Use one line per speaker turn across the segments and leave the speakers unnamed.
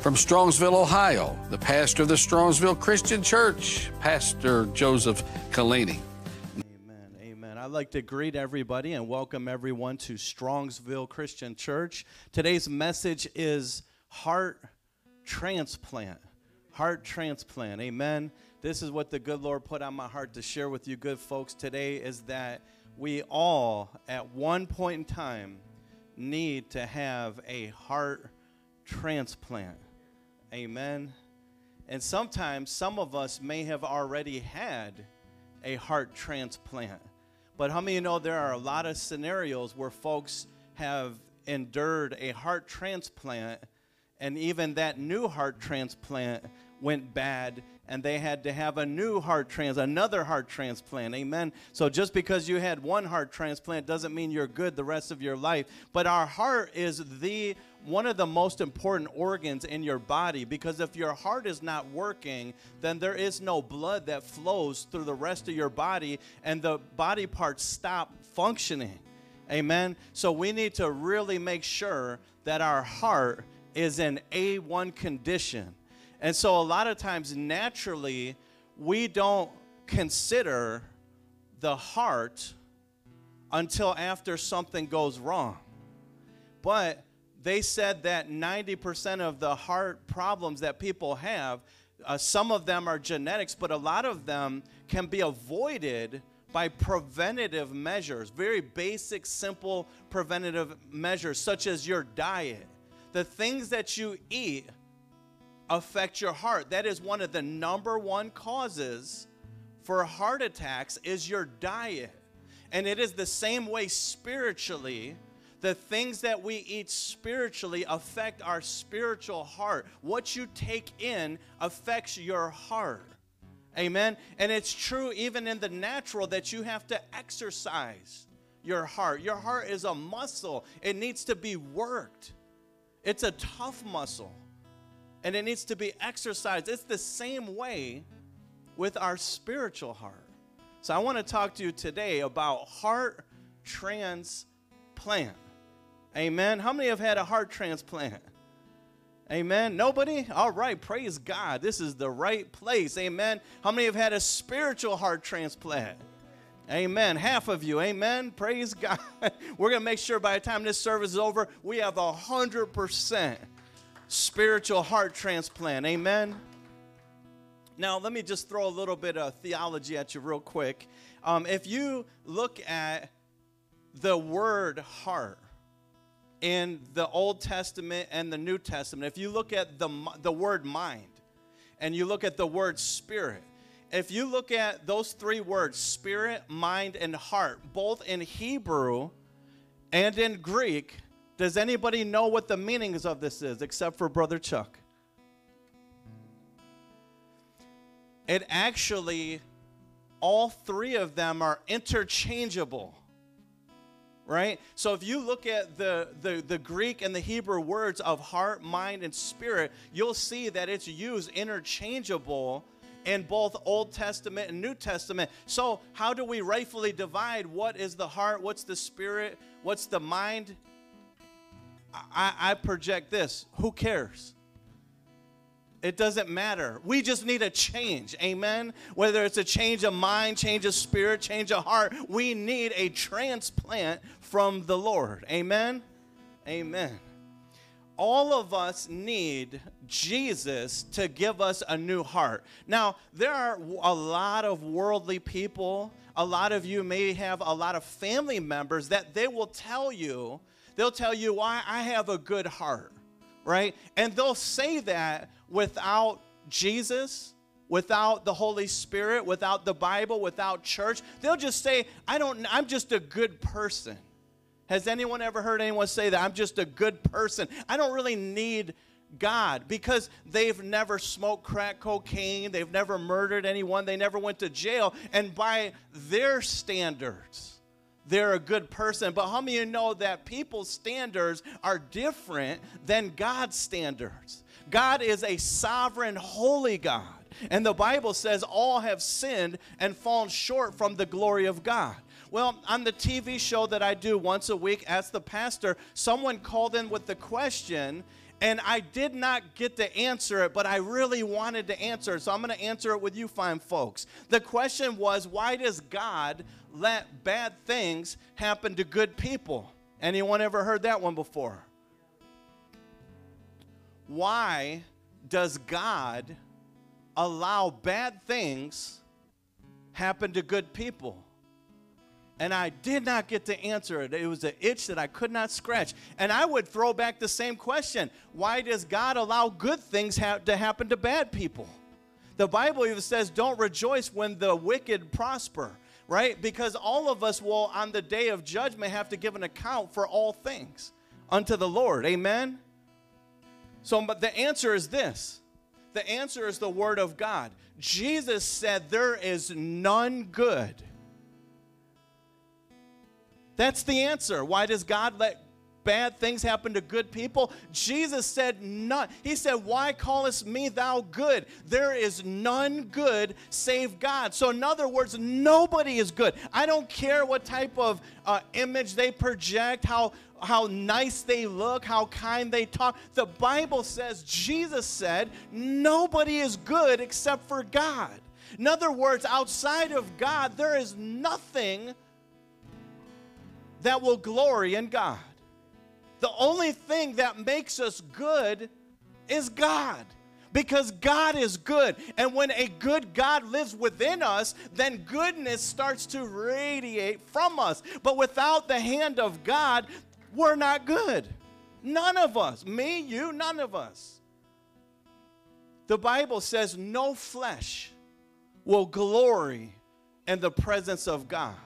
From Strongsville, Ohio, the pastor of the Strongsville Christian Church, Pastor Joseph Kalini.
Amen. Amen. I'd like to greet everybody and welcome everyone to Strongsville Christian Church. Today's message is heart transplant. Heart transplant. Amen. This is what the good Lord put on my heart to share with you, good folks, today is that we all, at one point in time, need to have a heart transplant. Amen. And sometimes some of us may have already had a heart transplant. But how many know there are a lot of scenarios where folks have endured a heart transplant and even that new heart transplant went bad and they had to have a new heart trans another heart transplant amen so just because you had one heart transplant doesn't mean you're good the rest of your life but our heart is the one of the most important organs in your body because if your heart is not working, then there is no blood that flows through the rest of your body and the body parts stop functioning. Amen. So we need to really make sure that our heart is in A1 condition. And so a lot of times, naturally, we don't consider the heart until after something goes wrong. But they said that 90% of the heart problems that people have, uh, some of them are genetics, but a lot of them can be avoided by preventative measures, very basic, simple preventative measures, such as your diet. The things that you eat affect your heart. That is one of the number one causes for heart attacks is your diet. And it is the same way spiritually the things that we eat spiritually affect our spiritual heart. What you take in affects your heart. Amen. And it's true even in the natural that you have to exercise your heart. Your heart is a muscle, it needs to be worked. It's a tough muscle and it needs to be exercised. It's the same way with our spiritual heart. So I want to talk to you today about heart transplant. Amen. How many have had a heart transplant? Amen. Nobody? All right. Praise God. This is the right place. Amen. How many have had a spiritual heart transplant? Amen. Half of you. Amen. Praise God. We're going to make sure by the time this service is over, we have a 100% spiritual heart transplant. Amen. Now, let me just throw a little bit of theology at you, real quick. Um, if you look at the word heart, in the Old Testament and the New Testament, if you look at the, the word mind and you look at the word spirit, if you look at those three words, spirit, mind, and heart, both in Hebrew and in Greek, does anybody know what the meanings of this is except for Brother Chuck? It actually, all three of them are interchangeable right? So if you look at the, the, the Greek and the Hebrew words of heart, mind, and spirit, you'll see that it's used interchangeable in both Old Testament and New Testament. So, how do we rightfully divide what is the heart, what's the spirit, what's the mind? I, I project this who cares? It doesn't matter. We just need a change. Amen. Whether it's a change of mind, change of spirit, change of heart, we need a transplant from the Lord. Amen. Amen. All of us need Jesus to give us a new heart. Now, there are a lot of worldly people. A lot of you may have a lot of family members that they will tell you, they'll tell you why I have a good heart, right? And they'll say that without Jesus, without the Holy Spirit, without the Bible, without church. They'll just say, I don't I'm just a good person. Has anyone ever heard anyone say that? I'm just a good person. I don't really need God because they've never smoked crack cocaine, they've never murdered anyone, they never went to jail, and by their standards, they're a good person. But how many of you know that people's standards are different than God's standards? God is a sovereign, holy God. And the Bible says all have sinned and fallen short from the glory of God. Well, on the TV show that I do once a week, as the pastor, someone called in with the question And I did not get to answer it, but I really wanted to answer it. So I'm going to answer it with you fine folks. The question was why does God let bad things happen to good people? Anyone ever heard that one before? Why does God allow bad things happen to good people? And I did not get to answer it. It was an itch that I could not scratch. And I would throw back the same question Why does God allow good things ha- to happen to bad people? The Bible even says, Don't rejoice when the wicked prosper, right? Because all of us will, on the day of judgment, have to give an account for all things unto the Lord. Amen? So, but the answer is this the answer is the Word of God. Jesus said, There is none good that's the answer. Why does God let bad things happen to good people? Jesus said none. He said, Why callest me thou good? There is none good save God. So, in other words, nobody is good. I don't care what type of uh, image they project, how, how nice they look, how kind they talk. The Bible says, Jesus said, nobody is good except for God. In other words, outside of God, there is nothing that will glory in God. The only thing that makes us good is God. Because God is good. And when a good God lives within us, then goodness starts to radiate from us. But without the hand of God, we're not good. None of us. Me, you, none of us. The Bible says no flesh will glory in the presence of God.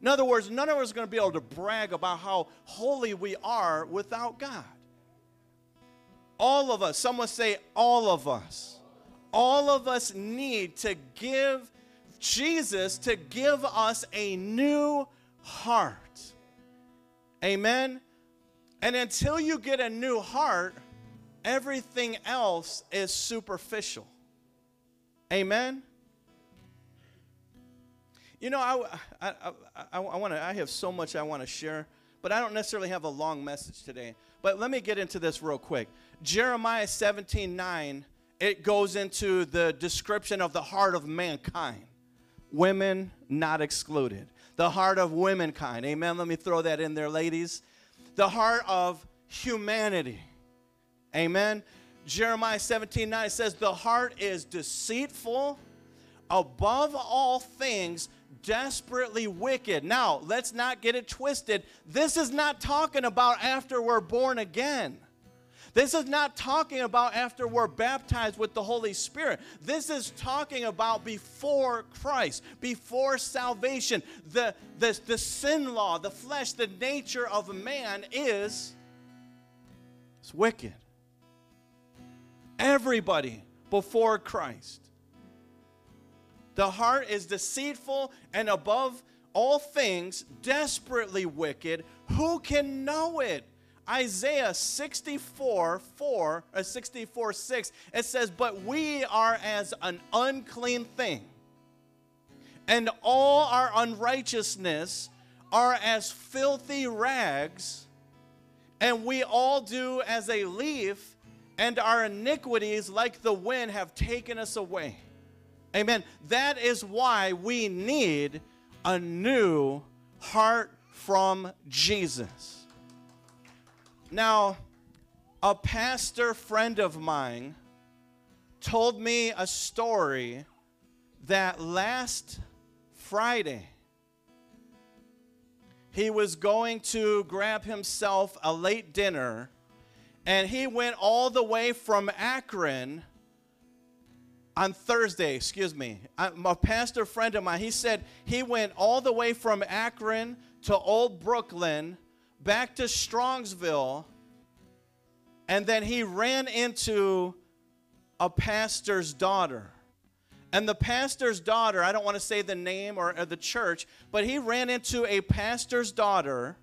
In other words, none of us are going to be able to brag about how holy we are without God. All of us, someone say, all of us, all of us need to give Jesus to give us a new heart. Amen. And until you get a new heart, everything else is superficial. Amen. You know, I, I, I, I, want to, I have so much I want to share, but I don't necessarily have a long message today. But let me get into this real quick. Jeremiah 17 9, it goes into the description of the heart of mankind. Women not excluded. The heart of womankind. Amen. Let me throw that in there, ladies. The heart of humanity. Amen. Jeremiah 17 9 says, The heart is deceitful above all things desperately wicked. Now, let's not get it twisted. This is not talking about after we're born again. This is not talking about after we're baptized with the Holy Spirit. This is talking about before Christ, before salvation. The, the, the sin law, the flesh, the nature of man is it's wicked. Everybody before Christ. The heart is deceitful and above all things desperately wicked. Who can know it? Isaiah 64 4, uh, 64 6, it says, But we are as an unclean thing, and all our unrighteousness are as filthy rags, and we all do as a leaf, and our iniquities, like the wind, have taken us away. Amen. That is why we need a new heart from Jesus. Now, a pastor friend of mine told me a story that last Friday he was going to grab himself a late dinner and he went all the way from Akron on Thursday, excuse me, a pastor friend of mine, he said he went all the way from Akron to Old Brooklyn, back to Strongsville, and then he ran into a pastor's daughter. And the pastor's daughter, I don't want to say the name or, or the church, but he ran into a pastor's daughter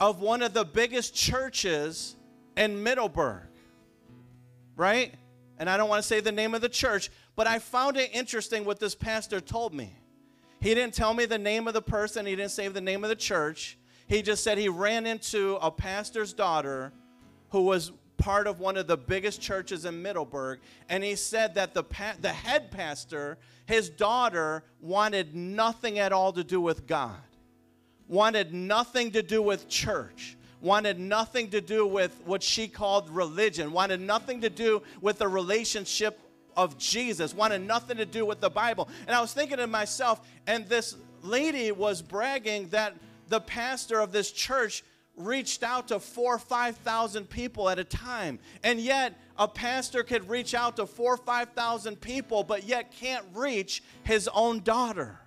of one of the biggest churches in Middleburg, right? and I don't want to say the name of the church, but I found it interesting what this pastor told me. He didn't tell me the name of the person, he didn't say the name of the church. He just said he ran into a pastor's daughter who was part of one of the biggest churches in Middleburg, and he said that the, pa- the head pastor, his daughter, wanted nothing at all to do with God, wanted nothing to do with church. Wanted nothing to do with what she called religion, wanted nothing to do with the relationship of Jesus, wanted nothing to do with the Bible. And I was thinking to myself, and this lady was bragging that the pastor of this church reached out to four or 5,000 people at a time. And yet, a pastor could reach out to four or 5,000 people, but yet can't reach his own daughter.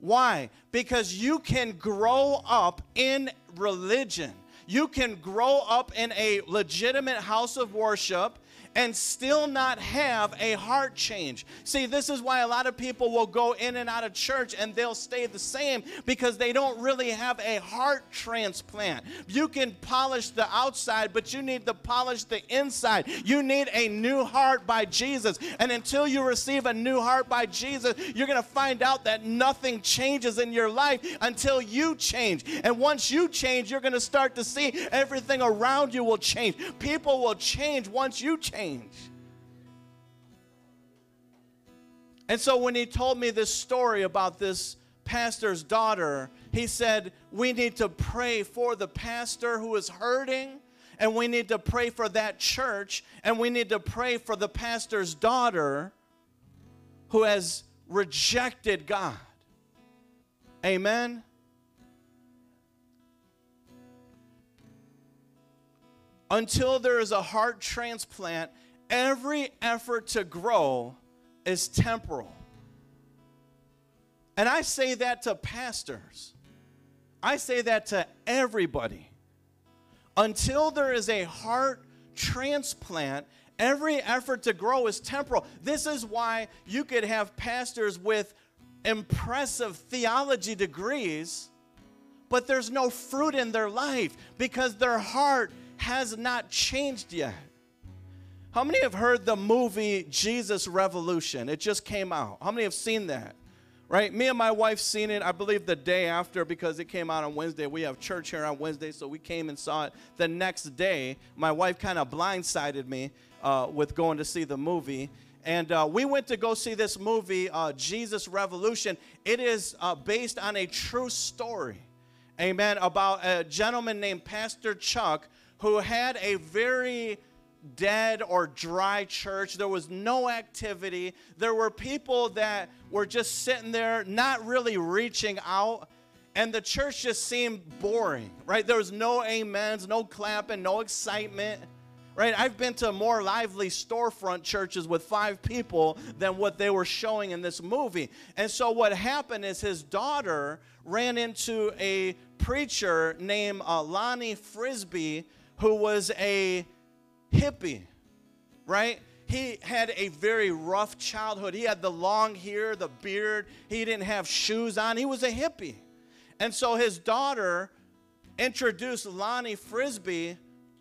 Why? Because you can grow up in religion. You can grow up in a legitimate house of worship and still not have a heart change. See, this is why a lot of people will go in and out of church and they'll stay the same because they don't really have a heart transplant. You can polish the outside, but you need to polish the inside. You need a new heart by Jesus. And until you receive a new heart by Jesus, you're going to find out that nothing changes in your life until you change. And once you change, you're going to start to see everything around you will change. People will change once you change change. And so when he told me this story about this pastor's daughter, he said, We need to pray for the pastor who is hurting, and we need to pray for that church, and we need to pray for the pastor's daughter who has rejected God. Amen. Until there is a heart transplant, every effort to grow is temporal. And I say that to pastors. I say that to everybody. Until there is a heart transplant, every effort to grow is temporal. This is why you could have pastors with impressive theology degrees, but there's no fruit in their life because their heart has not changed yet. How many have heard the movie Jesus Revolution? It just came out. How many have seen that? Right? Me and my wife seen it, I believe, the day after because it came out on Wednesday. We have church here on Wednesday, so we came and saw it the next day. My wife kind of blindsided me uh, with going to see the movie. And uh, we went to go see this movie, uh, Jesus Revolution. It is uh, based on a true story, amen, about a gentleman named Pastor Chuck who had a very dead or dry church. There was no activity. There were people that were just sitting there, not really reaching out. And the church just seemed boring, right? There was no amens, no clapping, no excitement, right? I've been to more lively storefront churches with five people than what they were showing in this movie. And so what happened is his daughter ran into a preacher named uh, Lonnie Frisbee who was a hippie, right? He had a very rough childhood. He had the long hair, the beard. He didn't have shoes on. He was a hippie. And so his daughter introduced Lonnie Frisbee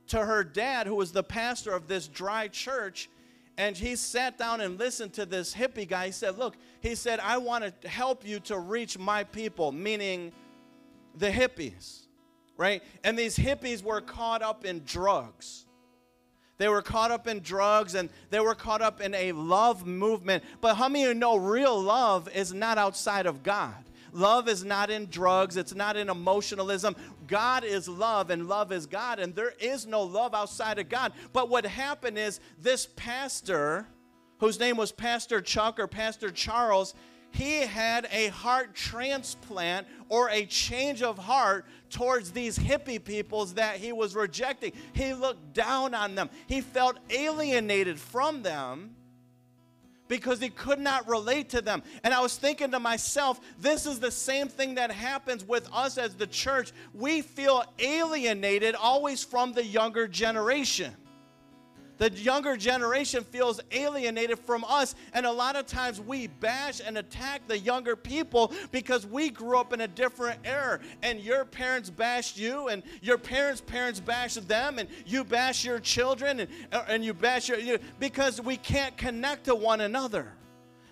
to her dad, who was the pastor of this dry church. And he sat down and listened to this hippie guy. He said, Look, he said, I want to help you to reach my people, meaning the hippies right? And these hippies were caught up in drugs. They were caught up in drugs and they were caught up in a love movement. But how many of you know real love is not outside of God? Love is not in drugs, it's not in emotionalism. God is love and love is God, and there is no love outside of God. But what happened is this pastor, whose name was Pastor Chuck or Pastor Charles, he had a heart transplant or a change of heart towards these hippie peoples that he was rejecting. He looked down on them. He felt alienated from them because he could not relate to them. And I was thinking to myself, this is the same thing that happens with us as the church. We feel alienated always from the younger generation the younger generation feels alienated from us. And a lot of times we bash and attack the younger people because we grew up in a different era. And your parents bashed you, and your parents' parents bashed them, and you bash your children, and, and you bash your, you, because we can't connect to one another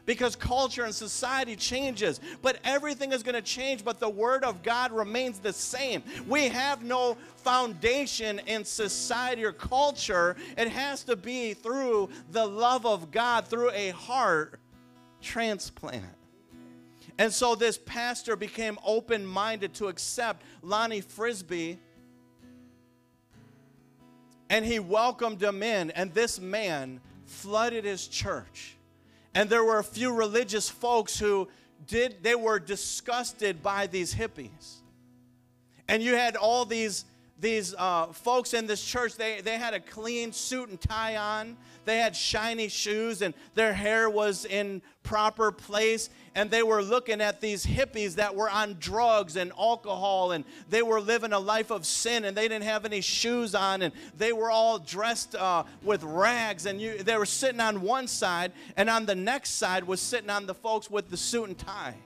because culture and society changes. But everything is going to change, but the Word of God remains the same. We have no foundation in society or culture. It has to be through the love of God, through a heart transplant. And so this pastor became open minded to accept Lonnie Frisbee. And he welcomed him in. And this man flooded his church. And there were a few religious folks who did, they were disgusted by these hippies. And you had all these these uh, folks in this church, they, they had a clean suit and tie on. They had shiny shoes and their hair was in proper place. And they were looking at these hippies that were on drugs and alcohol and they were living a life of sin and they didn't have any shoes on and they were all dressed uh, with rags. And you, they were sitting on one side and on the next side was sitting on the folks with the suit and tie.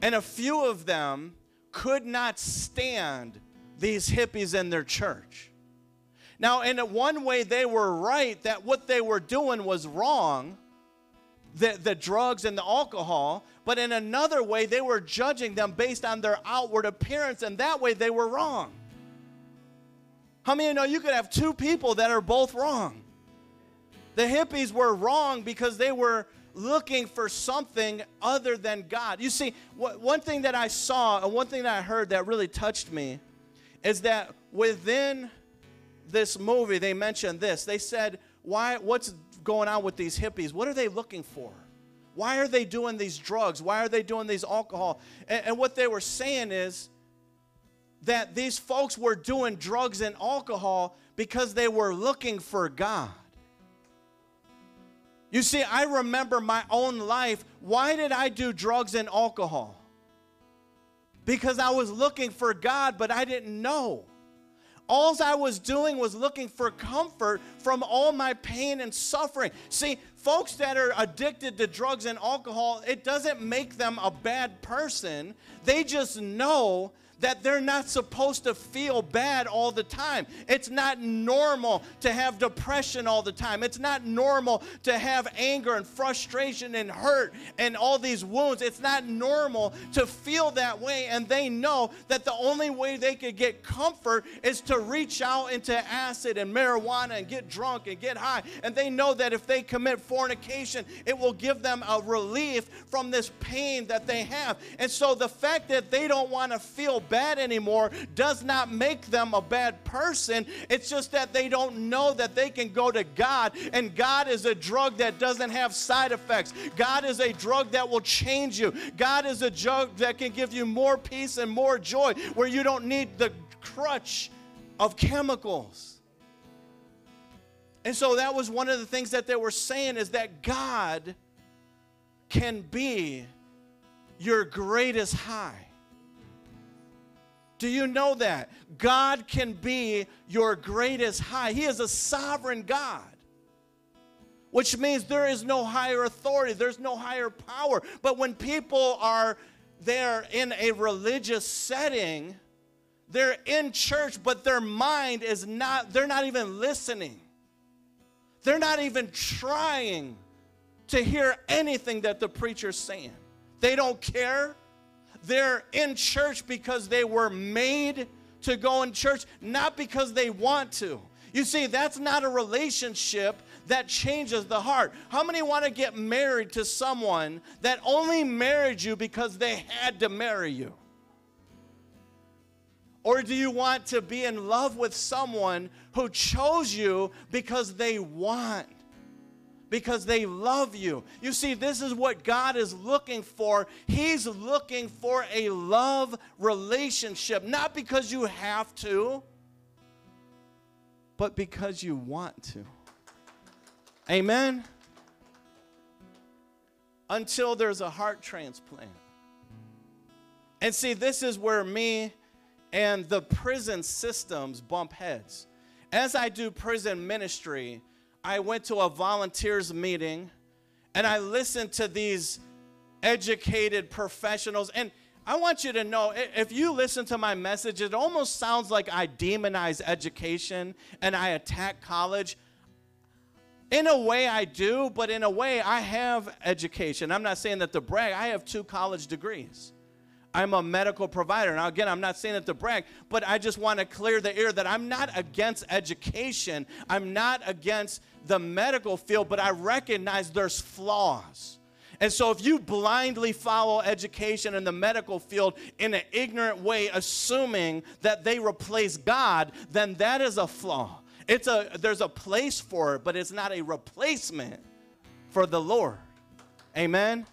And a few of them could not stand these hippies in their church. Now, in one way, they were right that what they were doing was wrong, the, the drugs and the alcohol, but in another way, they were judging them based on their outward appearance, and that way they were wrong. How many you know you could have two people that are both wrong? The hippies were wrong because they were looking for something other than God. You see, one thing that I saw and one thing that I heard that really touched me is that within this movie, they mentioned this. They said, Why, what's going on with these hippies? What are they looking for? Why are they doing these drugs? Why are they doing these alcohol? And, and what they were saying is that these folks were doing drugs and alcohol because they were looking for God. You see, I remember my own life. Why did I do drugs and alcohol? Because I was looking for God, but I didn't know. All I was doing was looking for comfort from all my pain and suffering. See, folks that are addicted to drugs and alcohol, it doesn't make them a bad person. They just know that they're not supposed to feel bad all the time. It's not normal to have depression all the time. It's not normal to have anger and frustration and hurt and all these wounds. It's not normal to feel that way. And they know that the only way they could get comfort is to reach out into acid and marijuana and get drunk and get high. And they know that if they commit fornication, it will give them a relief from this pain that they have. And so the fact that they don't want to feel bad anymore does not make them a bad person. It's just that they don't know that they can go to God, and God is a drug that doesn't have side effects. God is a drug that will change you. God is a drug that can give you more peace and more joy where you don't need the crutch of chemicals. And so that was one of the things that they were saying is that God can be your greatest high. Do you know that? God can be your greatest high. He is a sovereign God, which means there is no higher authority, there's no higher power. But when people are there in a religious setting, they're in church, but their mind is not, they're not even listening. They're not even trying to hear anything that the preacher's saying. They don't care. They're in church because they were made to go in church, not because they want to. You see, that's not a relationship that changes the heart. How many want to get married to someone that only married you because they had to marry you? Or do you want to be in love with someone who chose you because they want because they love you. You see, this is what God is looking for. He's looking for a love relationship, not because you have to, but because you want to. Amen? Until there's a heart transplant. And see, this is where me and the prison systems bump heads. As I do prison ministry, I went to a volunteers meeting and I listened to these educated professionals. And I want you to know if you listen to my message, it almost sounds like I demonize education and I attack college. In a way, I do, but in a way, I have education. I'm not saying that to brag. I have two college degrees. I'm a medical provider. Now, again, I'm not saying that to brag, but I just want to clear the air that I'm not against education. I'm not against the medical field, but I recognize there's flaws. And so, if you blindly follow education in the medical field in an ignorant way, assuming that they replace God, then that is a flaw. It's a, there's a place for it, but it's not a replacement for the Lord. Amen?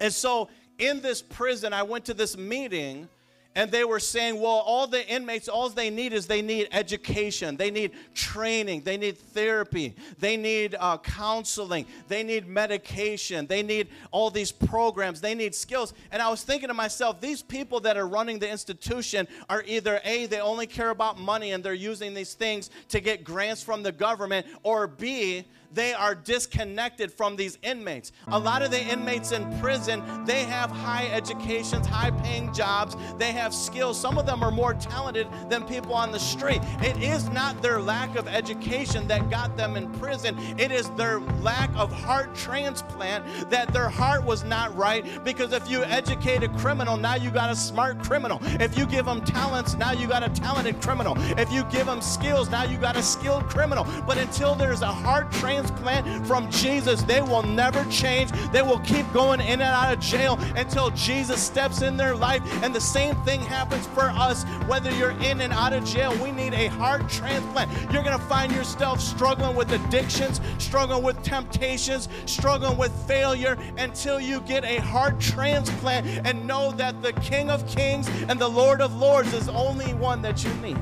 And so, in this prison, I went to this meeting and they were saying, well, all the inmates, all they need is they need education, they need training, they need therapy, they need uh, counseling, they need medication, they need all these programs, they need skills. And I was thinking to myself, these people that are running the institution are either A, they only care about money and they're using these things to get grants from the government, or B, they are disconnected from these inmates. A lot of the inmates in prison, they have high educations, high paying jobs, they have skills. Some of them are more talented than people on the street. It is not their lack of education that got them in prison, it is their lack of heart transplant that their heart was not right. Because if you educate a criminal, now you got a smart criminal. If you give them talents, now you got a talented criminal. If you give them skills, now you got a skilled criminal. But until there's a heart transplant, transplant from Jesus, they will never change. They will keep going in and out of jail until Jesus steps in their life. And the same thing happens for us, whether you're in and out of jail. We need a heart transplant. You're going to find yourself struggling with addictions, struggling with temptations, struggling with failure until you get a heart transplant and know that the King of Kings and the Lord of Lords is only one that you need.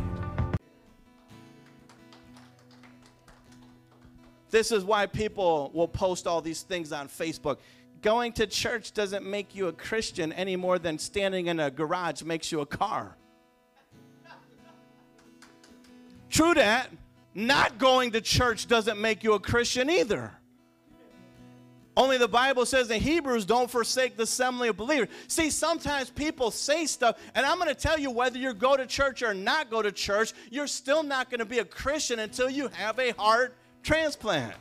This is why people will post all these things on Facebook. Going to church doesn't make you a Christian any more than standing in a garage makes you a car. True that. Not going to church doesn't make you a Christian either. Only the Bible says in Hebrews, don't forsake the assembly of believers. See, sometimes people say stuff, and I'm going to tell you whether you go to church or not go to church, you're still not going to be a Christian until you have a heart transplant.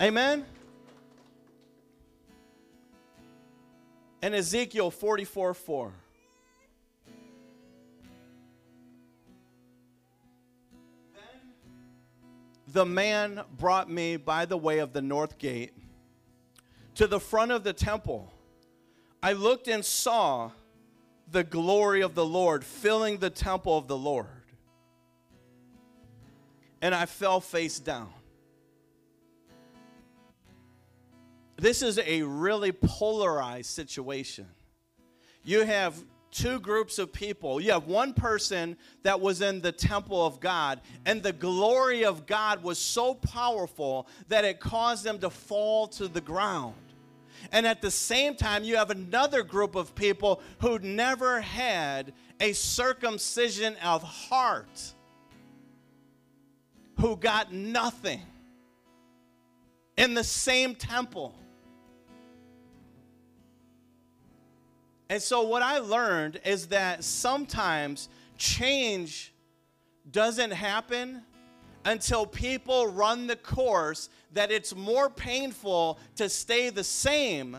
Amen? And Ezekiel 44 4. Then the man brought me by the way of the north gate to the front of the temple. I looked and saw the glory of the Lord filling the temple of the Lord and I fell face down. This is a really polarized situation. You have two groups of people. You have one person that was in the temple of God, and the glory of God was so powerful that it caused them to fall to the ground. And at the same time, you have another group of people who never had a circumcision of heart who got nothing in the same temple. And so, what I learned is that sometimes change doesn't happen until people run the course that it's more painful to stay the same.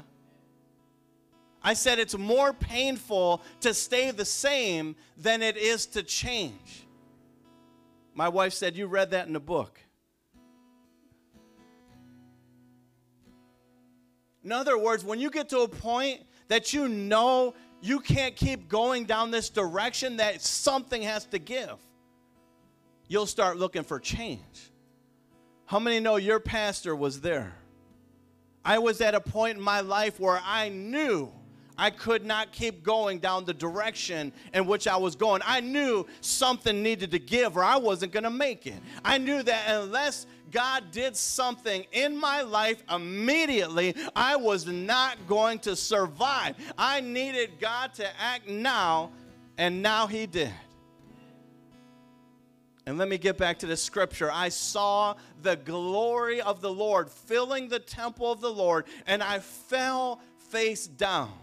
I said it's more painful to stay the same than it is to change. My wife said, You read that in the book. In other words, when you get to a point that you know you can't keep going down this direction, that something has to give, you'll start looking for change. How many know your pastor was there? I was at a point in my life where I knew I could not keep going down the direction in which I was going. I knew something needed to give or I wasn't going to make it. I knew that unless God did something in my life immediately, I was not going to survive. I needed God to act now, and now He did. And let me get back to the scripture. I saw the glory of the Lord filling the temple of the Lord, and I fell face down.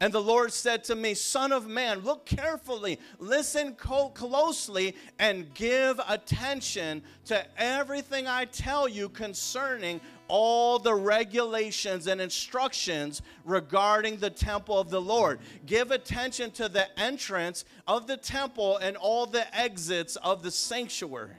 And the Lord said to me, Son of man, look carefully, listen closely, and give attention to everything I tell you concerning all the regulations and instructions regarding the temple of the Lord. Give attention to the entrance of the temple and all the exits of the sanctuary.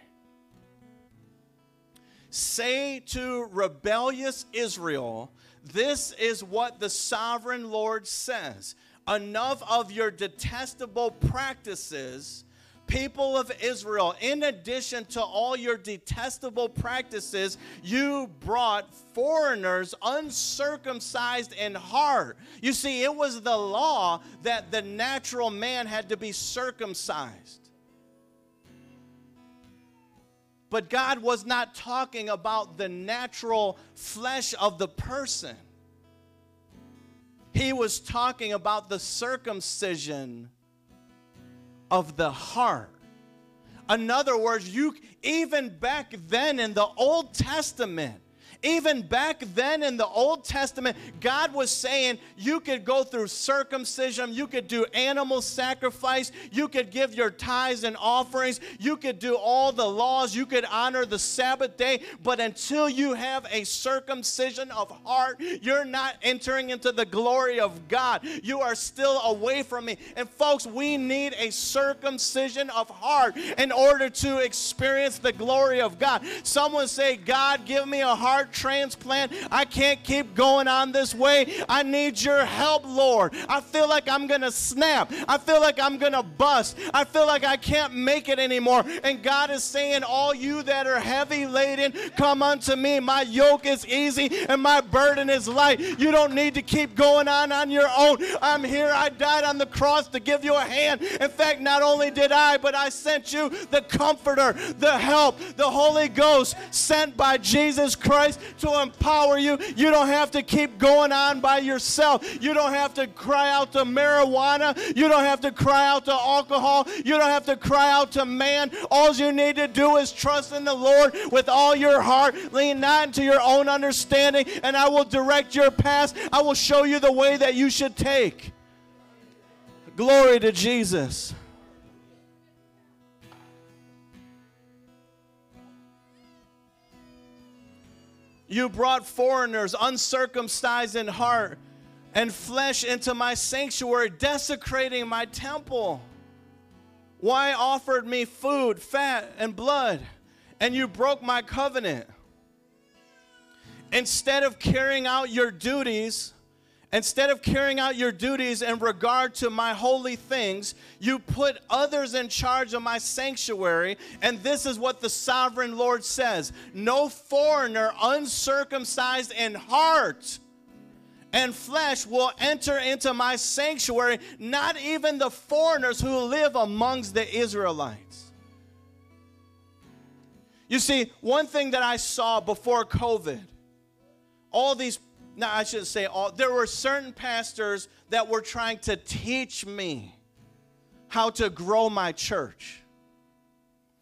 Say to rebellious Israel, This is what the sovereign Lord says. Enough of your detestable practices people of Israel, in addition to all your detestable practices, you brought foreigners uncircumcised in heart. You see, it was the law that the natural man had to be circumcised. But God was not talking about the natural flesh of the person. He was talking about the circumcision of the heart. In other words, you even back then in the Old Testament, even back then in the Old Testament, God was saying you could go through circumcision, you could do animal sacrifice, you could give your tithes and offerings, you could do all the laws, you could honor the Sabbath day, but until you have a circumcision of heart, you're not entering into the glory of God. You are still away from me. And folks, we need a circumcision of heart in order to experience the glory of God. Someone say, God, give me a heart transplant. I can't keep going on this way. I need your help, Lord. I feel like I'm going to snap. I feel like I'm going to bust. I feel like I can't make it anymore. And God is saying, All you that are heavy laden, come unto me. My yoke is easy and my burden is light. You don't need to keep going on on your own. I'm here. I died on the cross to give you a hand. In fact, not only did I, but I sent you the comforter, the help, the Holy Ghost sent by Jesus Christ to empower you. You don't have to keep going on by yourself. You don't have to cry out to marijuana. You don't have to cry out to alcohol. You don't have to cry out to man. All you need to do is trust in the Lord with all your heart. Lean not into your own understanding, and I will direct your path. I will show you the way that you should take. Glory to Jesus. You brought foreigners, uncircumcised in heart and flesh, into my sanctuary, desecrating my temple. Why offered me food, fat, and blood, and you broke my covenant? Instead of carrying out your duties, Instead of carrying out your duties in regard to my holy things, you put others in charge of my sanctuary. And this is what the sovereign Lord says No foreigner uncircumcised in heart and flesh will enter into my sanctuary, not even the foreigners who live amongst the Israelites. You see, one thing that I saw before COVID, all these now I should say all there were certain pastors that were trying to teach me how to grow my church.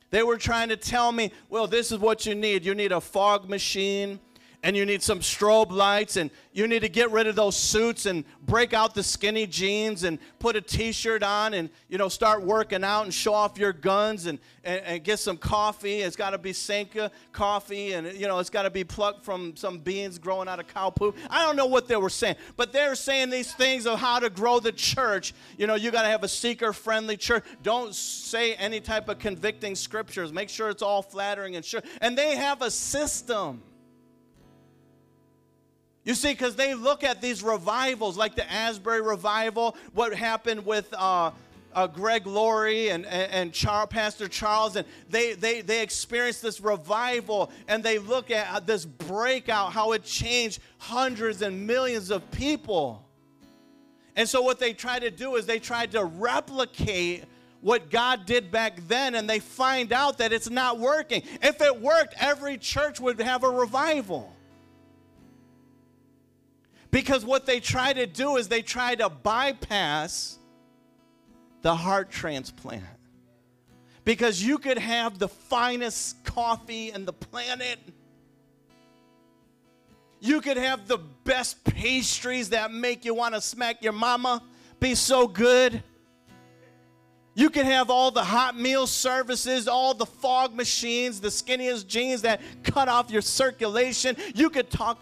They were trying to tell me, well, this is what you need. You need a fog machine and you need some strobe lights and you need to get rid of those suits and break out the skinny jeans and put a t-shirt on and you know start working out and show off your guns and, and, and get some coffee. It's got to be Sanka coffee and you know it's got to be plucked from some beans growing out of cow poop. I don't know what they were saying but they're saying these things of how to grow the church. You know you got to have a seeker friendly church. Don't say any type of convicting scriptures. Make sure it's all flattering and sure. And they have a system you see, because they look at these revivals, like the Asbury revival, what happened with uh, uh, Greg Laurie and, and, and Char- Pastor Charles, and they, they, they experienced this revival and they look at this breakout, how it changed hundreds and millions of people. And so, what they try to do is they tried to replicate what God did back then, and they find out that it's not working. If it worked, every church would have a revival. Because what they try to do is they try to bypass the heart transplant. Because you could have the finest coffee in the planet. You could have the best pastries that make you want to smack your mama, be so good. You can have all the hot meal services, all the fog machines, the skinniest jeans that cut off your circulation. You could talk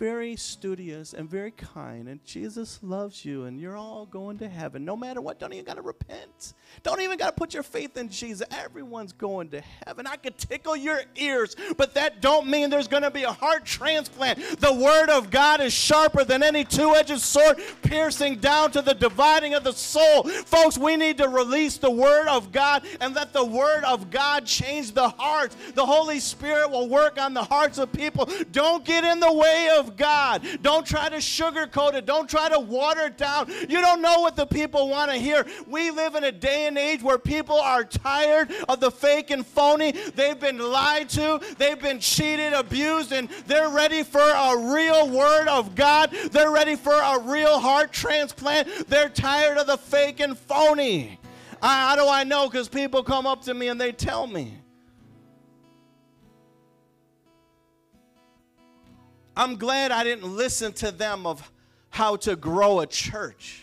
very studious and very kind, and Jesus loves you, and you're all going to heaven. No matter what, don't even got to repent. Don't even got to put your faith in Jesus. Everyone's going to heaven. I could tickle your ears, but that don't mean there's going to be a heart transplant. The Word of God is sharper than any two-edged sword, piercing down to the dividing of the soul. Folks, we need to release the Word of God and let the Word of God change the hearts. The Holy Spirit will work on the hearts of people. Don't get in the way of God. Don't try to sugarcoat it. Don't try to water it down. You don't know what the people want to hear. We live in a day and age where people are tired of the fake and phony. They've been lied to, they've been cheated, abused, and they're ready for a real word of God. They're ready for a real heart transplant. They're tired of the fake and phony. How do I know? Because people come up to me and they tell me. I'm glad I didn't listen to them of how to grow a church.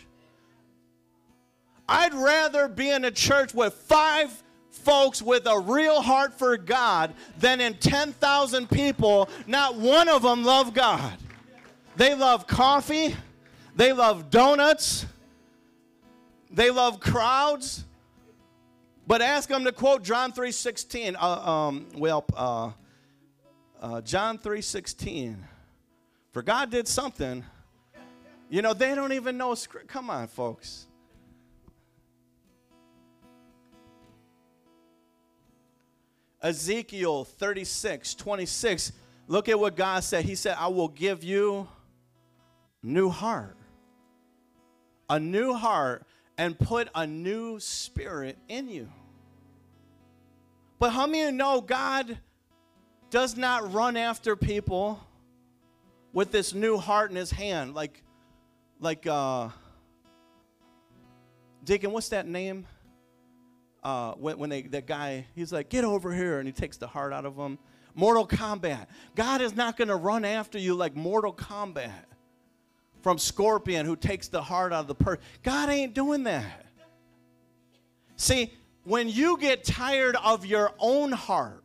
I'd rather be in a church with five folks with a real heart for God than in 10,000 people, not one of them love God. They love coffee, they love donuts, they love crowds. But ask them to quote John 3:16. Uh, um, well, uh, uh, John 3:16. For God did something. You know, they don't even know. Come on, folks. Ezekiel 36, 26. Look at what God said. He said, I will give you new heart. A new heart and put a new spirit in you. But how many of you know God does not run after people with this new heart in his hand, like, like, uh, Deacon, what's that name? Uh, when, when they, that guy, he's like, get over here, and he takes the heart out of him. Mortal Kombat. God is not going to run after you like Mortal Kombat from Scorpion, who takes the heart out of the person. God ain't doing that. See, when you get tired of your own heart,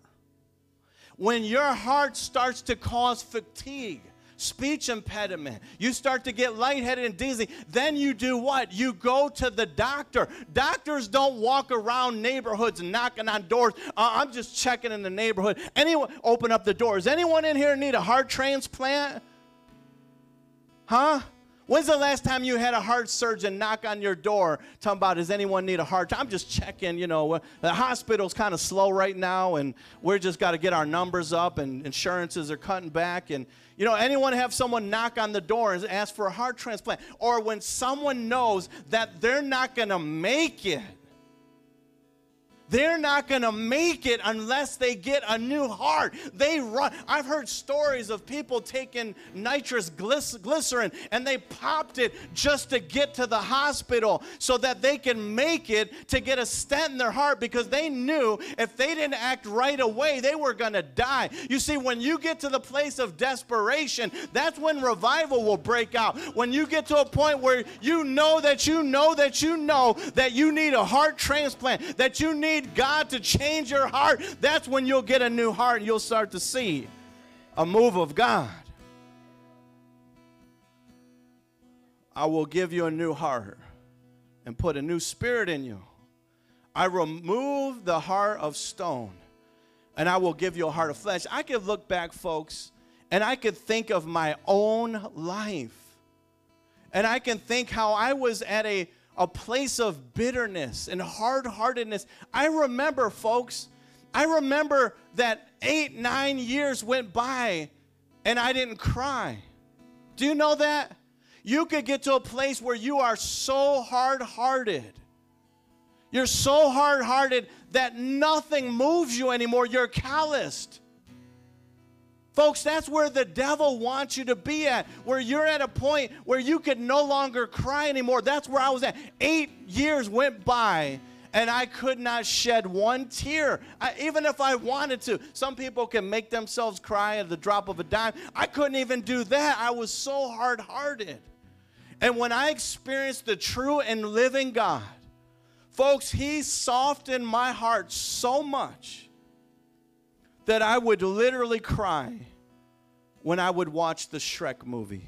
when your heart starts to cause fatigue, speech impediment. You start to get lightheaded and dizzy. Then you do what? You go to the doctor. Doctors don't walk around neighborhoods knocking on doors. Uh, I'm just checking in the neighborhood. Anyone open up the doors? Anyone in here need a heart transplant? Huh? When's the last time you had a heart surgeon knock on your door talking about, does anyone need a heart? I'm just checking, you know, the hospital's kind of slow right now and we're just got to get our numbers up and insurances are cutting back. And, you know, anyone have someone knock on the door and ask for a heart transplant? Or when someone knows that they're not going to make it they're not going to make it unless they get a new heart. They run. I've heard stories of people taking nitrous glycerin and they popped it just to get to the hospital so that they can make it to get a stent in their heart because they knew if they didn't act right away, they were going to die. You see, when you get to the place of desperation, that's when revival will break out. When you get to a point where you know that you know that you know that you need a heart transplant, that you need need God to change your heart, that's when you'll get a new heart and you'll start to see a move of God. I will give you a new heart and put a new spirit in you. I remove the heart of stone and I will give you a heart of flesh. I could look back, folks, and I could think of my own life. And I can think how I was at a a place of bitterness and hard heartedness. I remember, folks, I remember that eight, nine years went by and I didn't cry. Do you know that? You could get to a place where you are so hard hearted. You're so hard hearted that nothing moves you anymore. You're calloused. Folks, that's where the devil wants you to be at, where you're at a point where you could no longer cry anymore. That's where I was at. Eight years went by, and I could not shed one tear, I, even if I wanted to. Some people can make themselves cry at the drop of a dime. I couldn't even do that. I was so hard hearted. And when I experienced the true and living God, folks, He softened my heart so much that I would literally cry when I would watch the Shrek movie.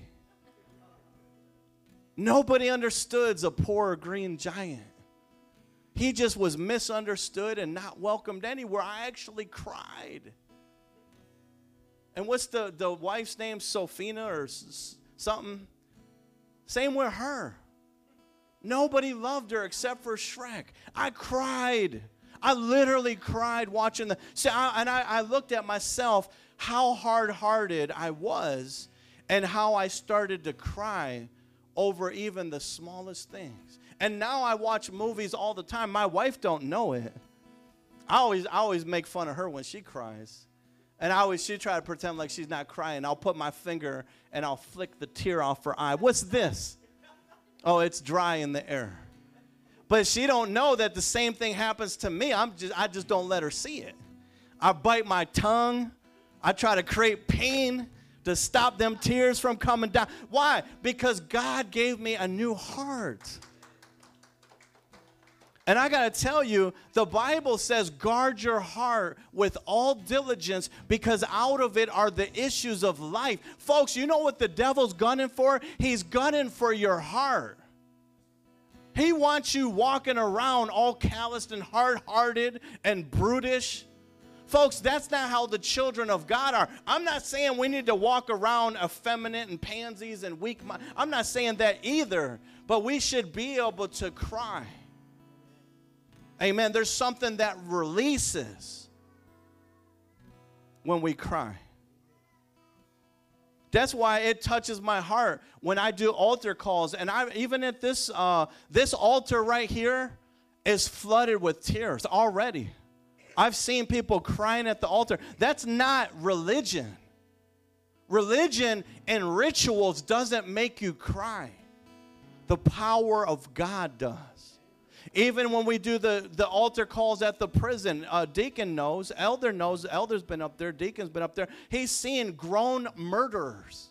Nobody understood a poor green giant. He just was misunderstood and not welcomed anywhere. I actually cried. And what's the, the wife's name? Sophina or s- something? Same with her. Nobody loved her except for Shrek. I cried. I literally cried watching the. See, I, and I, I looked at myself how hard hearted I was and how I started to cry over even the smallest things. And now I watch movies all the time. My wife don't know it. I always, I always make fun of her when she cries. And I always, she try to pretend like she's not crying. I'll put my finger and I'll flick the tear off her eye. What's this? Oh, it's dry in the air. But she don't know that the same thing happens to me. I'm just, I just don't let her see it. I bite my tongue. I try to create pain to stop them tears from coming down. Why? Because God gave me a new heart. And I got to tell you, the Bible says, guard your heart with all diligence because out of it are the issues of life. Folks, you know what the devil's gunning for? He's gunning for your heart. He wants you walking around all calloused and hard hearted and brutish. Folks, that's not how the children of God are. I'm not saying we need to walk around effeminate and pansies and weak. I'm not saying that either, but we should be able to cry. Amen. There's something that releases when we cry. That's why it touches my heart when I do altar calls, and I even at this uh, this altar right here is flooded with tears already. I've seen people crying at the altar. That's not religion. Religion and rituals doesn't make you cry. The power of God does. Even when we do the, the altar calls at the prison, uh, deacon knows, elder knows, elder's been up there, deacon's been up there. He's seeing grown murderers,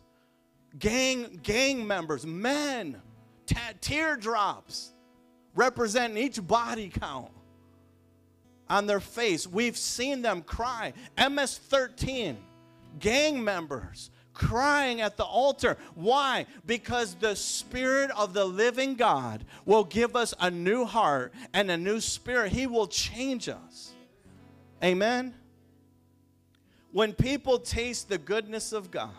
gang, gang members, men, t- teardrops representing each body count on their face. We've seen them cry. MS 13, gang members crying at the altar. Why? Because the Spirit of the living God will give us a new heart and a new spirit. He will change us. Amen? When people taste the goodness of God,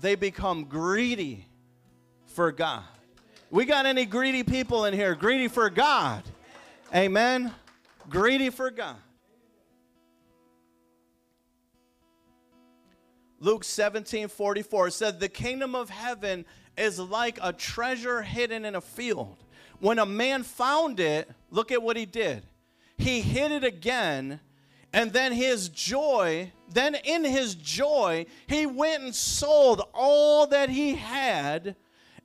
they become greedy for God. We got any greedy people in here? Greedy for God. Amen? Greedy for God. Luke 17 44 said, The kingdom of heaven is like a treasure hidden in a field. When a man found it, look at what he did. He hid it again, and then his joy, then in his joy, he went and sold all that he had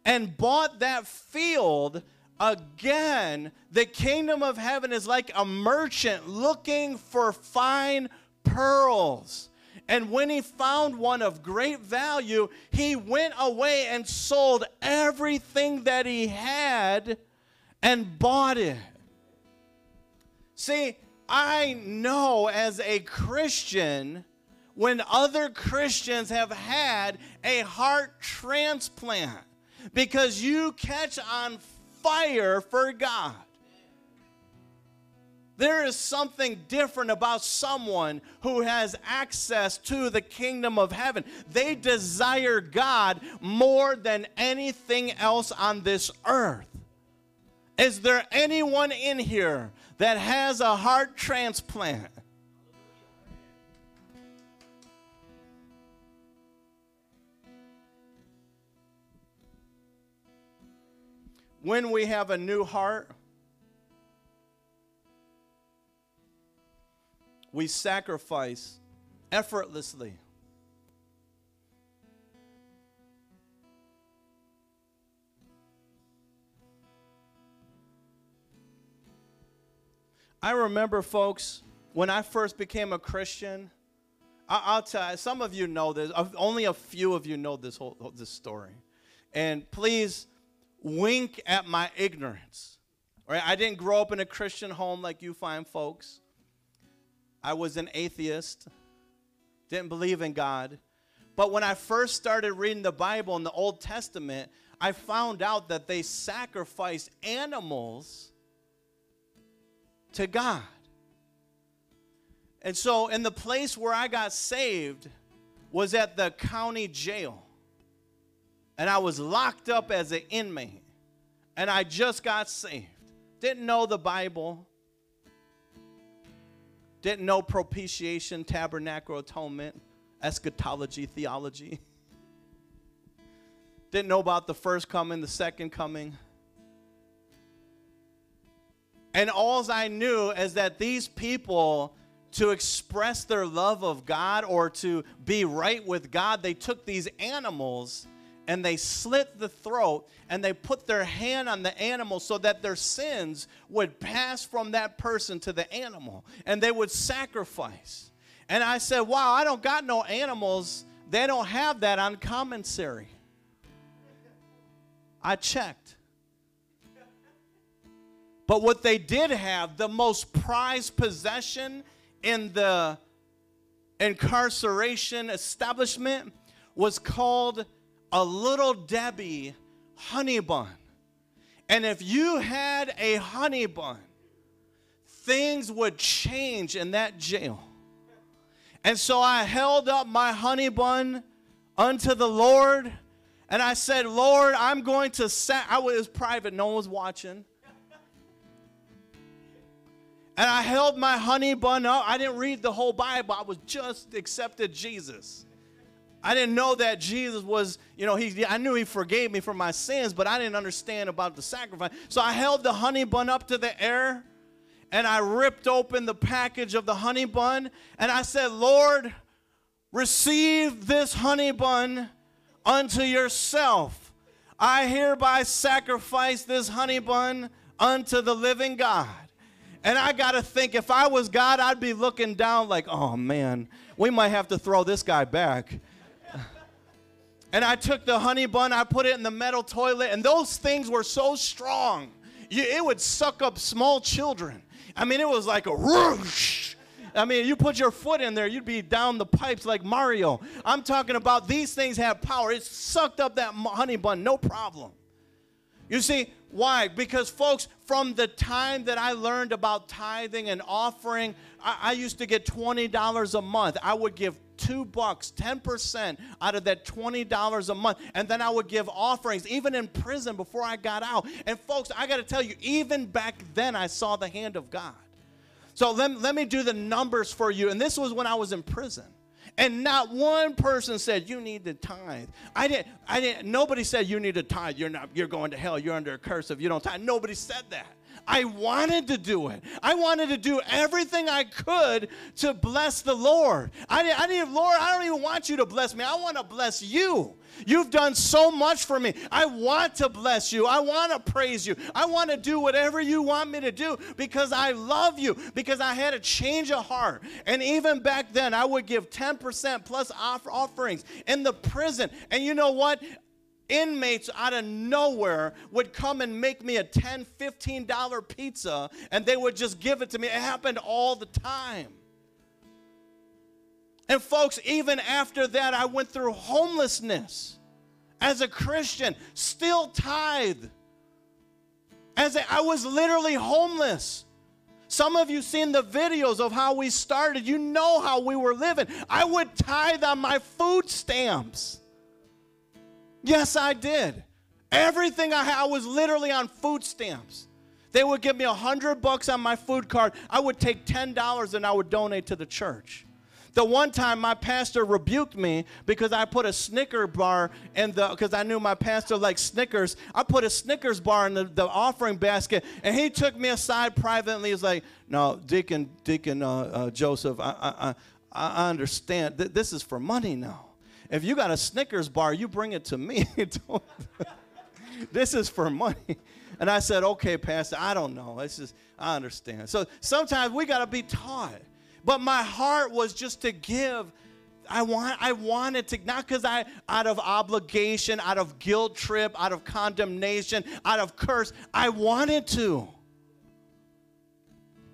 and bought that field again. The kingdom of heaven is like a merchant looking for fine pearls. And when he found one of great value, he went away and sold everything that he had and bought it. See, I know as a Christian, when other Christians have had a heart transplant, because you catch on fire for God. There is something different about someone who has access to the kingdom of heaven. They desire God more than anything else on this earth. Is there anyone in here that has a heart transplant? When we have a new heart, we sacrifice effortlessly. I remember, folks, when I first became a Christian, I, will tell you, some of you know this. Only a few of you know this whole this story, and please wink at my ignorance. Right? I didn't grow up in a Christian home like you fine folks. I was an atheist, didn't believe in God. But when I first started reading the Bible in the Old Testament, I found out that they sacrificed animals to God. And so, in the place where I got saved was at the county jail. And I was locked up as an inmate. And I just got saved. Didn't know the Bible. Didn't know propitiation, tabernacle, atonement, eschatology, theology. Didn't know about the first coming, the second coming. And all I knew is that these people, to express their love of God or to be right with God, they took these animals and they slit the throat and they put their hand on the animal so that their sins would pass from that person to the animal and they would sacrifice. And I said, Wow, I don't got no animals. They don't have that on commissary. I checked. But what they did have, the most prized possession in the incarceration establishment, was called a little Debbie honey bun. And if you had a honey bun, things would change in that jail. And so I held up my honey bun unto the Lord, and I said, Lord, I'm going to set, I was private, no one was watching. And I held my honey bun up. I didn't read the whole Bible. I was just accepted Jesus. I didn't know that Jesus was, you know, he, I knew he forgave me for my sins, but I didn't understand about the sacrifice. So I held the honey bun up to the air and I ripped open the package of the honey bun and I said, Lord, receive this honey bun unto yourself. I hereby sacrifice this honey bun unto the living God. And I got to think if I was God, I'd be looking down like, oh man, we might have to throw this guy back. And I took the honey bun, I put it in the metal toilet, and those things were so strong, you, it would suck up small children. I mean, it was like a whoosh. I mean, you put your foot in there, you'd be down the pipes like Mario. I'm talking about these things have power. It sucked up that honey bun, no problem. You see, why? Because, folks, from the time that I learned about tithing and offering, I, I used to get $20 a month. I would give two bucks, 10% out of that $20 a month. And then I would give offerings, even in prison before I got out. And folks, I got to tell you, even back then, I saw the hand of God. So let, let me do the numbers for you. And this was when I was in prison. And not one person said you need to tithe. I didn't. I didn't. Nobody said you need to tithe. You're not. You're going to hell. You're under a curse if you don't tithe. Nobody said that. I wanted to do it. I wanted to do everything I could to bless the Lord. I, I need, Lord, I don't even want you to bless me. I want to bless you. You've done so much for me. I want to bless you. I want to praise you. I want to do whatever you want me to do because I love you, because I had a change of heart. And even back then, I would give 10% plus offerings in the prison. And you know what? Inmates out of nowhere would come and make me a $10, $15 pizza and they would just give it to me. It happened all the time. And folks, even after that, I went through homelessness as a Christian, still tithe. As a, I was literally homeless. Some of you seen the videos of how we started. You know how we were living. I would tithe on my food stamps. Yes, I did. Everything I had, I was literally on food stamps. They would give me a hundred bucks on my food card. I would take ten dollars and I would donate to the church. The one time my pastor rebuked me because I put a Snicker bar in the because I knew my pastor liked Snickers. I put a Snickers bar in the, the offering basket, and he took me aside privately. He's like, "No, Deacon, Deacon uh, uh, Joseph, I, I, I, I understand. Th- this is for money now." If you got a Snickers bar, you bring it to me. this is for money. And I said, okay, Pastor, I don't know. It's just, I understand. So sometimes we got to be taught. But my heart was just to give. I want I wanted to not because I out of obligation, out of guilt trip, out of condemnation, out of curse. I wanted to.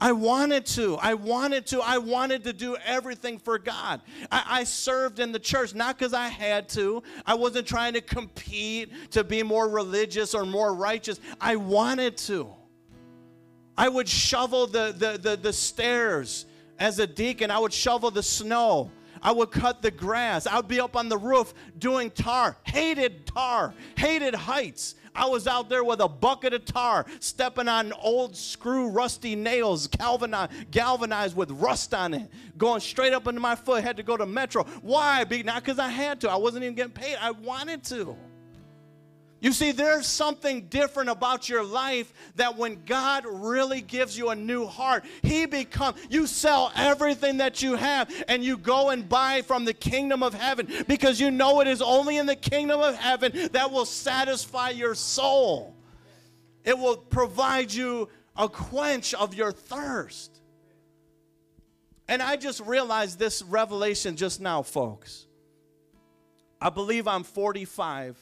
I wanted to. I wanted to. I wanted to do everything for God. I, I served in the church, not because I had to. I wasn't trying to compete to be more religious or more righteous. I wanted to. I would shovel the, the, the, the stairs as a deacon, I would shovel the snow. I would cut the grass. I would be up on the roof doing tar. Hated tar, hated heights. I was out there with a bucket of tar, stepping on old screw rusty nails, galvanized, with rust on it, going straight up into my foot. Had to go to Metro. Why? Not because I had to. I wasn't even getting paid. I wanted to. You see, there's something different about your life that when God really gives you a new heart, He becomes, you sell everything that you have and you go and buy from the kingdom of heaven because you know it is only in the kingdom of heaven that will satisfy your soul. It will provide you a quench of your thirst. And I just realized this revelation just now, folks. I believe I'm 45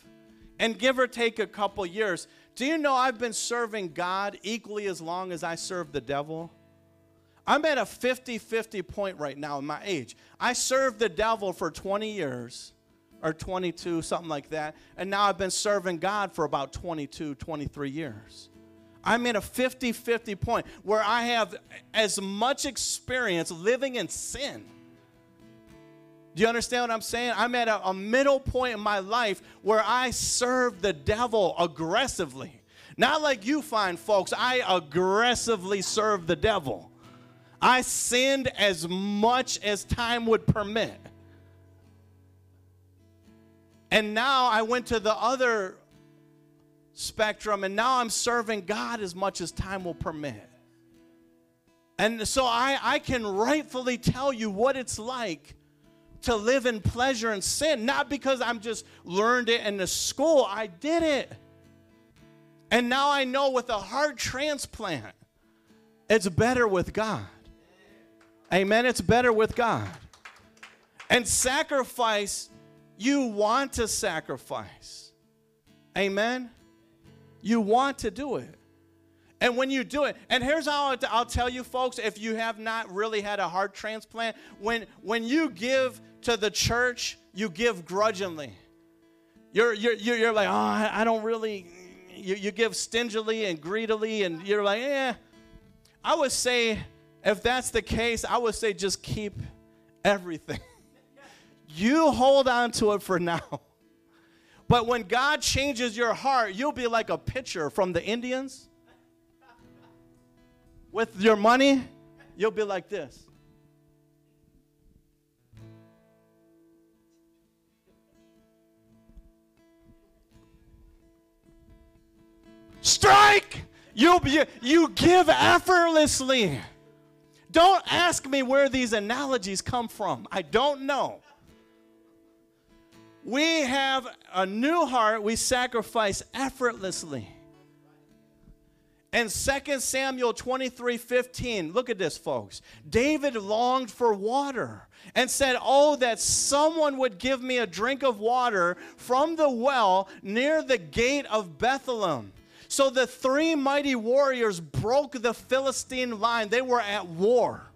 and give or take a couple years. Do you know I've been serving God equally as long as I serve the devil? I'm at a 50 50 point right now in my age. I served the devil for 20 years or 22, something like that, and now I've been serving God for about 22, 23 years. I'm at a 50 50 point where I have as much experience living in sin do you understand what I'm saying? I'm at a, a, middle point in my life where I serve the devil aggressively. Not like you find, folks, I aggressively serve the devil. I sinned as much as time would permit. And now I went to the other spectrum, and now I'm serving God as much as time will permit. And so I, I can rightfully tell you what it's like to live in pleasure and sin, not because I'm just learned it in the school. I did it. And now I know with a heart transplant, it's better with God. Amen. It's better with God. And sacrifice, you want to sacrifice. Amen. You want to do it. And when you do it, and here's how I'll tell you, folks, if you have not really had a heart transplant, when, when you give to the church, you give grudgingly. You're, you're, you're like, oh, I don't really, you, you give stingily and greedily, and you're like, yeah. I would say, if that's the case, I would say just keep everything. you hold on to it for now. But when God changes your heart, you'll be like a pitcher from the Indians. With your money, you'll be like this. Strike! You, you, you give effortlessly. Don't ask me where these analogies come from. I don't know. We have a new heart, we sacrifice effortlessly. And 2 Samuel 23 15, look at this, folks. David longed for water and said, Oh, that someone would give me a drink of water from the well near the gate of Bethlehem. So the three mighty warriors broke the Philistine line. They were at war.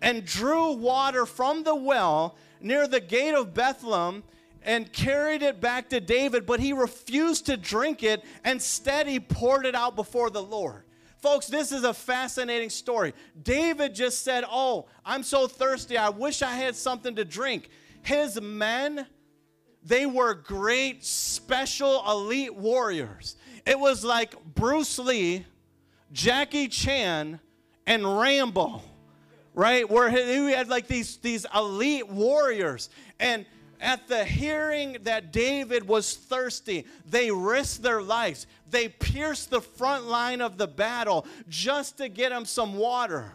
And drew water from the well near the gate of Bethlehem and carried it back to David, but he refused to drink it. Instead, he poured it out before the Lord. Folks, this is a fascinating story. David just said, Oh, I'm so thirsty. I wish I had something to drink. His men, they were great, special, elite warriors. It was like Bruce Lee, Jackie Chan, and Rambo, right? Where he had like these, these elite warriors. And at the hearing that David was thirsty, they risked their lives. They pierced the front line of the battle just to get him some water.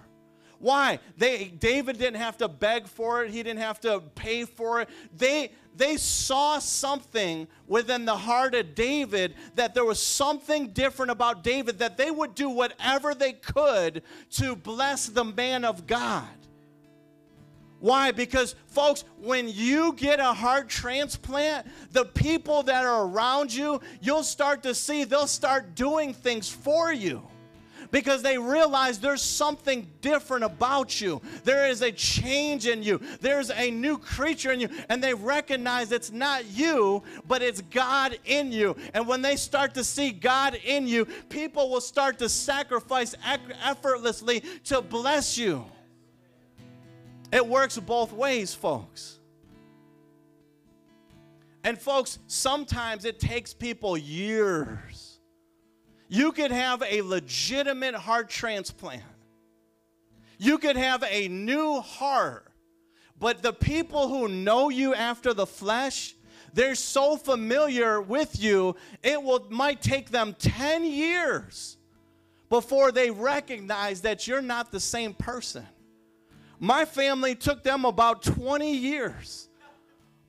Why? They David didn't have to beg for it. He didn't have to pay for it. They they saw something within the heart of David that there was something different about David that they would do whatever they could to bless the man of God. Why? Because, folks, when you get a heart transplant, the people that are around you, you'll start to see they'll start doing things for you because they realize there's something different about you. There is a change in you, there's a new creature in you, and they recognize it's not you, but it's God in you. And when they start to see God in you, people will start to sacrifice effortlessly to bless you. It works both ways, folks. And, folks, sometimes it takes people years. You could have a legitimate heart transplant, you could have a new heart, but the people who know you after the flesh, they're so familiar with you, it will, might take them 10 years before they recognize that you're not the same person. My family took them about 20 years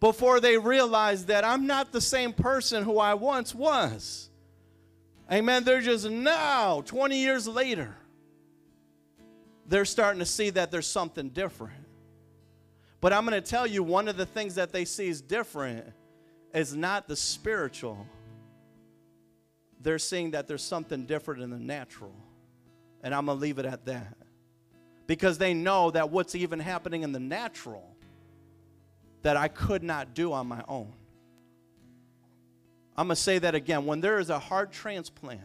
before they realized that I'm not the same person who I once was. Amen. They're just now, 20 years later, they're starting to see that there's something different. But I'm going to tell you one of the things that they see is different is not the spiritual. They're seeing that there's something different in the natural. And I'm going to leave it at that because they know that what's even happening in the natural that I could not do on my own. I'm going to say that again. When there is a heart transplant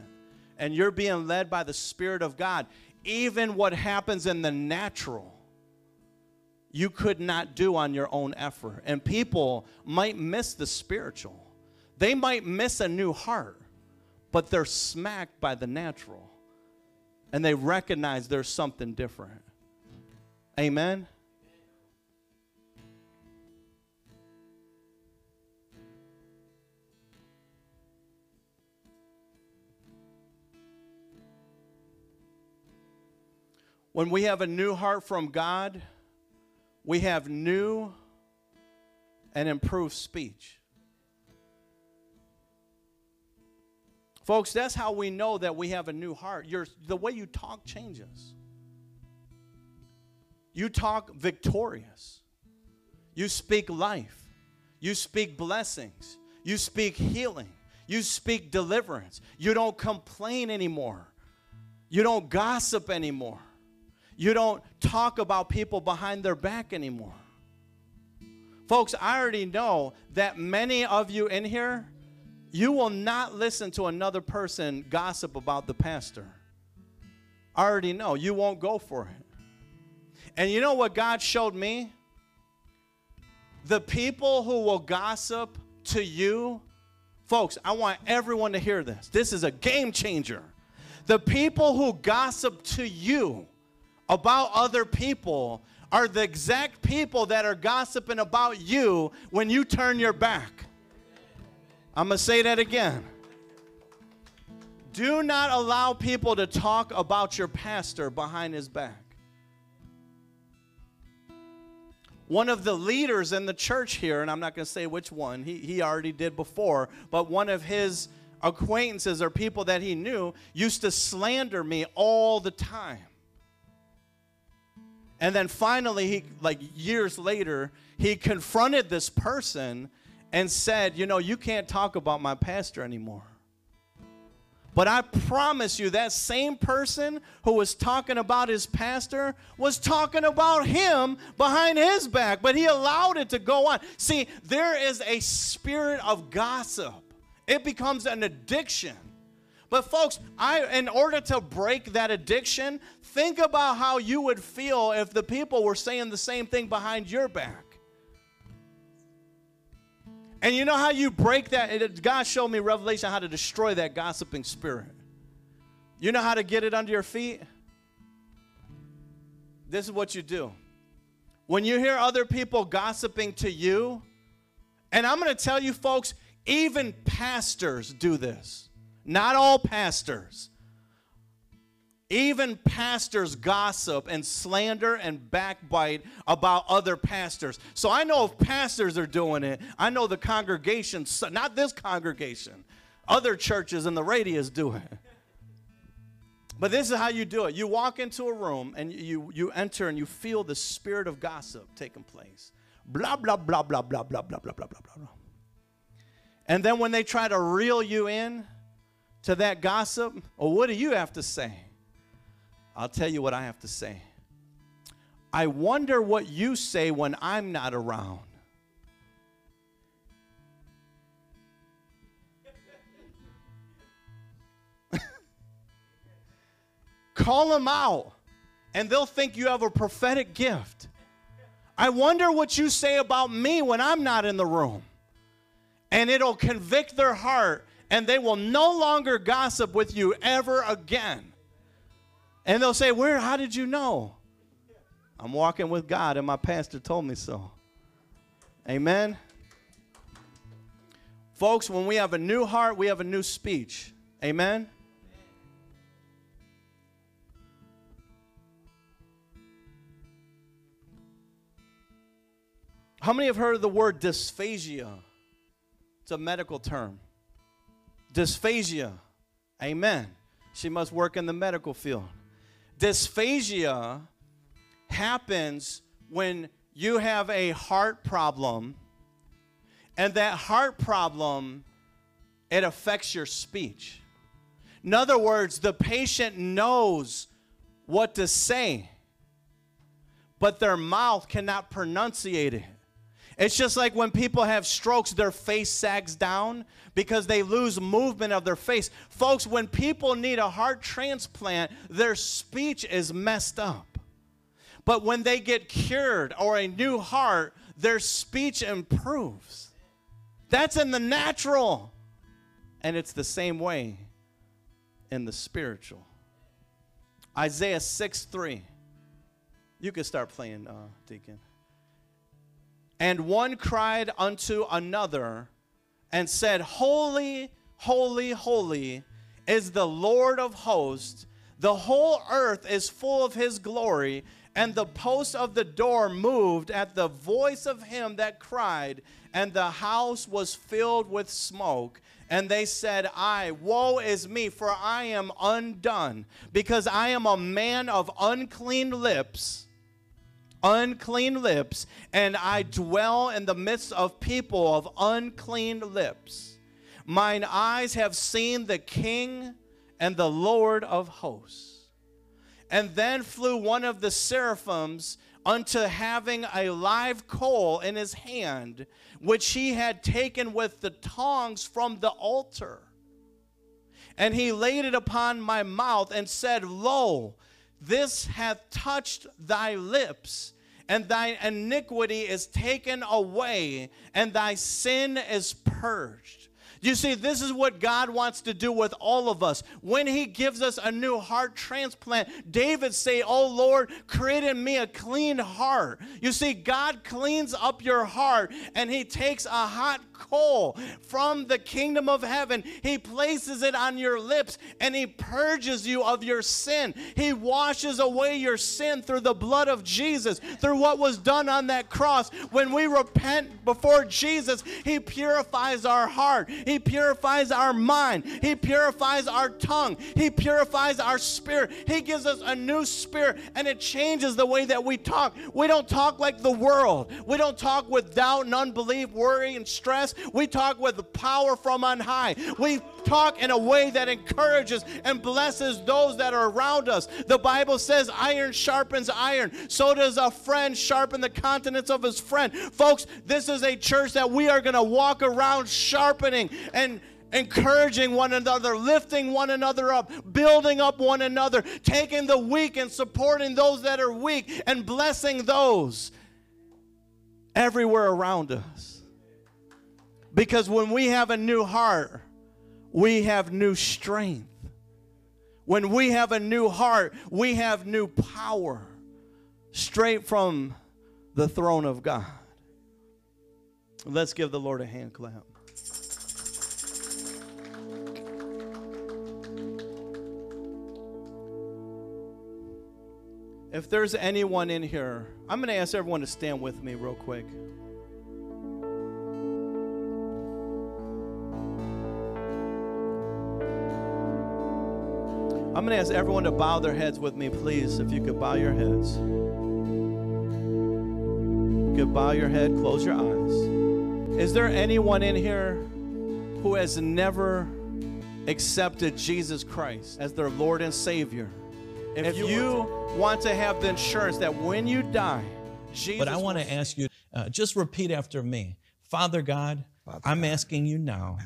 and you're being led by the Spirit of God, even what happens in the natural, you could not do on your own effort. And people might miss the spiritual, they might miss a new heart, but they're smacked by the natural. And they recognize there's something different. Amen. When we have a new heart from God, we have new and improved speech. Folks, that's how we know that we have a new heart. Your, the way you talk changes. You talk victorious. You speak life. You speak blessings. You speak healing. You speak deliverance. You don't complain anymore. You don't gossip anymore. You don't talk about people behind their back anymore. Folks, I already know that many of you in here, you will not listen to another person gossip about the pastor. I already know. You won't go for it. And you know what God showed me? The people who will gossip to you, folks, I want everyone to hear this. This is a game changer. The people who gossip to you about other people are the exact people that are gossiping about you when you turn your back. I'm going to say that again. Do not allow people to talk about your pastor behind his back. one of the leaders in the church here, and I'm not going to say which one, he, he already did before, but one of his acquaintances or people that he knew used to slander me all the time. And then finally, he, like years later, he confronted this person and said, You know, you can't talk about my pastor anymore. But I promise you, that same person who was talking about his pastor was talking about him behind his back, but he allowed it to go on. See, there is a spirit of gossip, it becomes an addiction. But folks, I in order to break that addiction, think about how you would feel if the people were saying the same thing behind your back. And you know how you break that? God showed me revelation how to destroy that gossiping spirit. You know how to get it under your feet? This is what you do. When you hear other people gossiping to you, and I'm going to tell you, folks, even pastors do this. Not all pastors. Even pastors gossip and slander and backbite about other pastors. So I know if pastors are doing it, I know the congregation, not this congregation, other churches in the radius do it. But this is how you do it. You walk into a room and you, you enter and you feel the spirit of gossip taking place. Blah, blah, blah, blah, blah, blah, blah, blah, blah, blah, blah. And then when they try to reel you in to that gossip, Or what do you have to say? I'll tell you what I have to say. I wonder what you say when I'm not around. Call them out, and they'll think you have a prophetic gift. I wonder what you say about me when I'm not in the room. And it'll convict their heart, and they will no longer gossip with you ever again. And they'll say, Where, how did you know? I'm walking with God, and my pastor told me so. Amen. Folks, when we have a new heart, we have a new speech. Amen. How many have heard of the word dysphagia? It's a medical term. Dysphagia. Amen. She must work in the medical field. Dysphagia happens when you have a heart problem and that heart problem it affects your speech. In other words, the patient knows what to say, but their mouth cannot pronunciate it. It's just like when people have strokes, their face sags down because they lose movement of their face. Folks, when people need a heart transplant, their speech is messed up. But when they get cured or a new heart, their speech improves. That's in the natural. And it's the same way in the spiritual. Isaiah 6 3. You can start playing, uh, Deacon. And one cried unto another and said, Holy, holy, holy is the Lord of hosts. The whole earth is full of his glory. And the post of the door moved at the voice of him that cried, and the house was filled with smoke. And they said, I, woe is me, for I am undone, because I am a man of unclean lips unclean lips, and I dwell in the midst of people of unclean lips. Mine eyes have seen the King and the Lord of hosts. And then flew one of the seraphims unto having a live coal in his hand, which he had taken with the tongs from the altar. And he laid it upon my mouth and said, Lo, this hath touched thy lips, and thy iniquity is taken away, and thy sin is purged. You see, this is what God wants to do with all of us. When He gives us a new heart transplant, David say, "Oh Lord, create in me a clean heart." You see, God cleans up your heart, and He takes a hot coal from the kingdom of heaven. He places it on your lips, and He purges you of your sin. He washes away your sin through the blood of Jesus, through what was done on that cross. When we repent before Jesus, He purifies our heart. He he purifies our mind. He purifies our tongue. He purifies our spirit. He gives us a new spirit and it changes the way that we talk. We don't talk like the world. We don't talk with doubt and unbelief, worry and stress. We talk with power from on high. We talk in a way that encourages and blesses those that are around us. The Bible says iron sharpens iron. So does a friend sharpen the countenance of his friend. Folks, this is a church that we are going to walk around sharpening and encouraging one another, lifting one another up, building up one another, taking the weak and supporting those that are weak, and blessing those everywhere around us. Because when we have a new heart, we have new strength. When we have a new heart, we have new power straight from the throne of God. Let's give the Lord a hand clap.
If there's anyone in here, I'm going to ask everyone to stand with me real quick. I'm going to ask everyone to bow their heads with me, please. If you could bow your heads. You could bow your head, close your eyes. Is there anyone in here who has never accepted Jesus Christ as their Lord and Savior? If,
If
you,
you
want to have the insurance that when you die, Jesus
But I want to ask you, uh, just repeat after me. Father God, I'm asking you now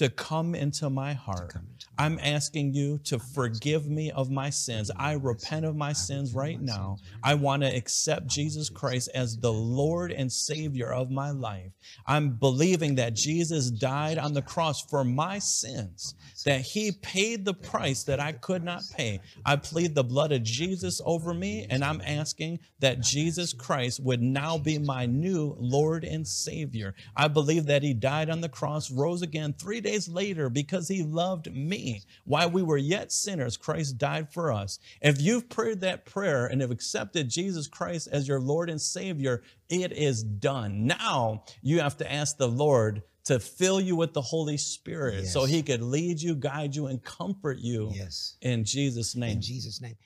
to come into my heart. I'm asking you to forgive me of my sins. I repent of my sins right now. I want to accept Jesus Christ as the Lord and Savior of my life. I'm believing that Jesus died on the cross for my sins, that He paid the price that I could not pay. I plead the blood of Jesus over me, and I'm asking that Jesus Christ would now be my new Lord and Savior. I believe that He died on the cross, rose again three days later because He loved me. While we were yet sinners, Christ died for us. If you've prayed that prayer and have accepted Jesus Christ as your Lord and Savior, it is done. Now you have to ask the Lord to fill you with the Holy Spirit so He could lead you, guide you, and comfort you
Yes.
in Jesus' name.
In Jesus' name.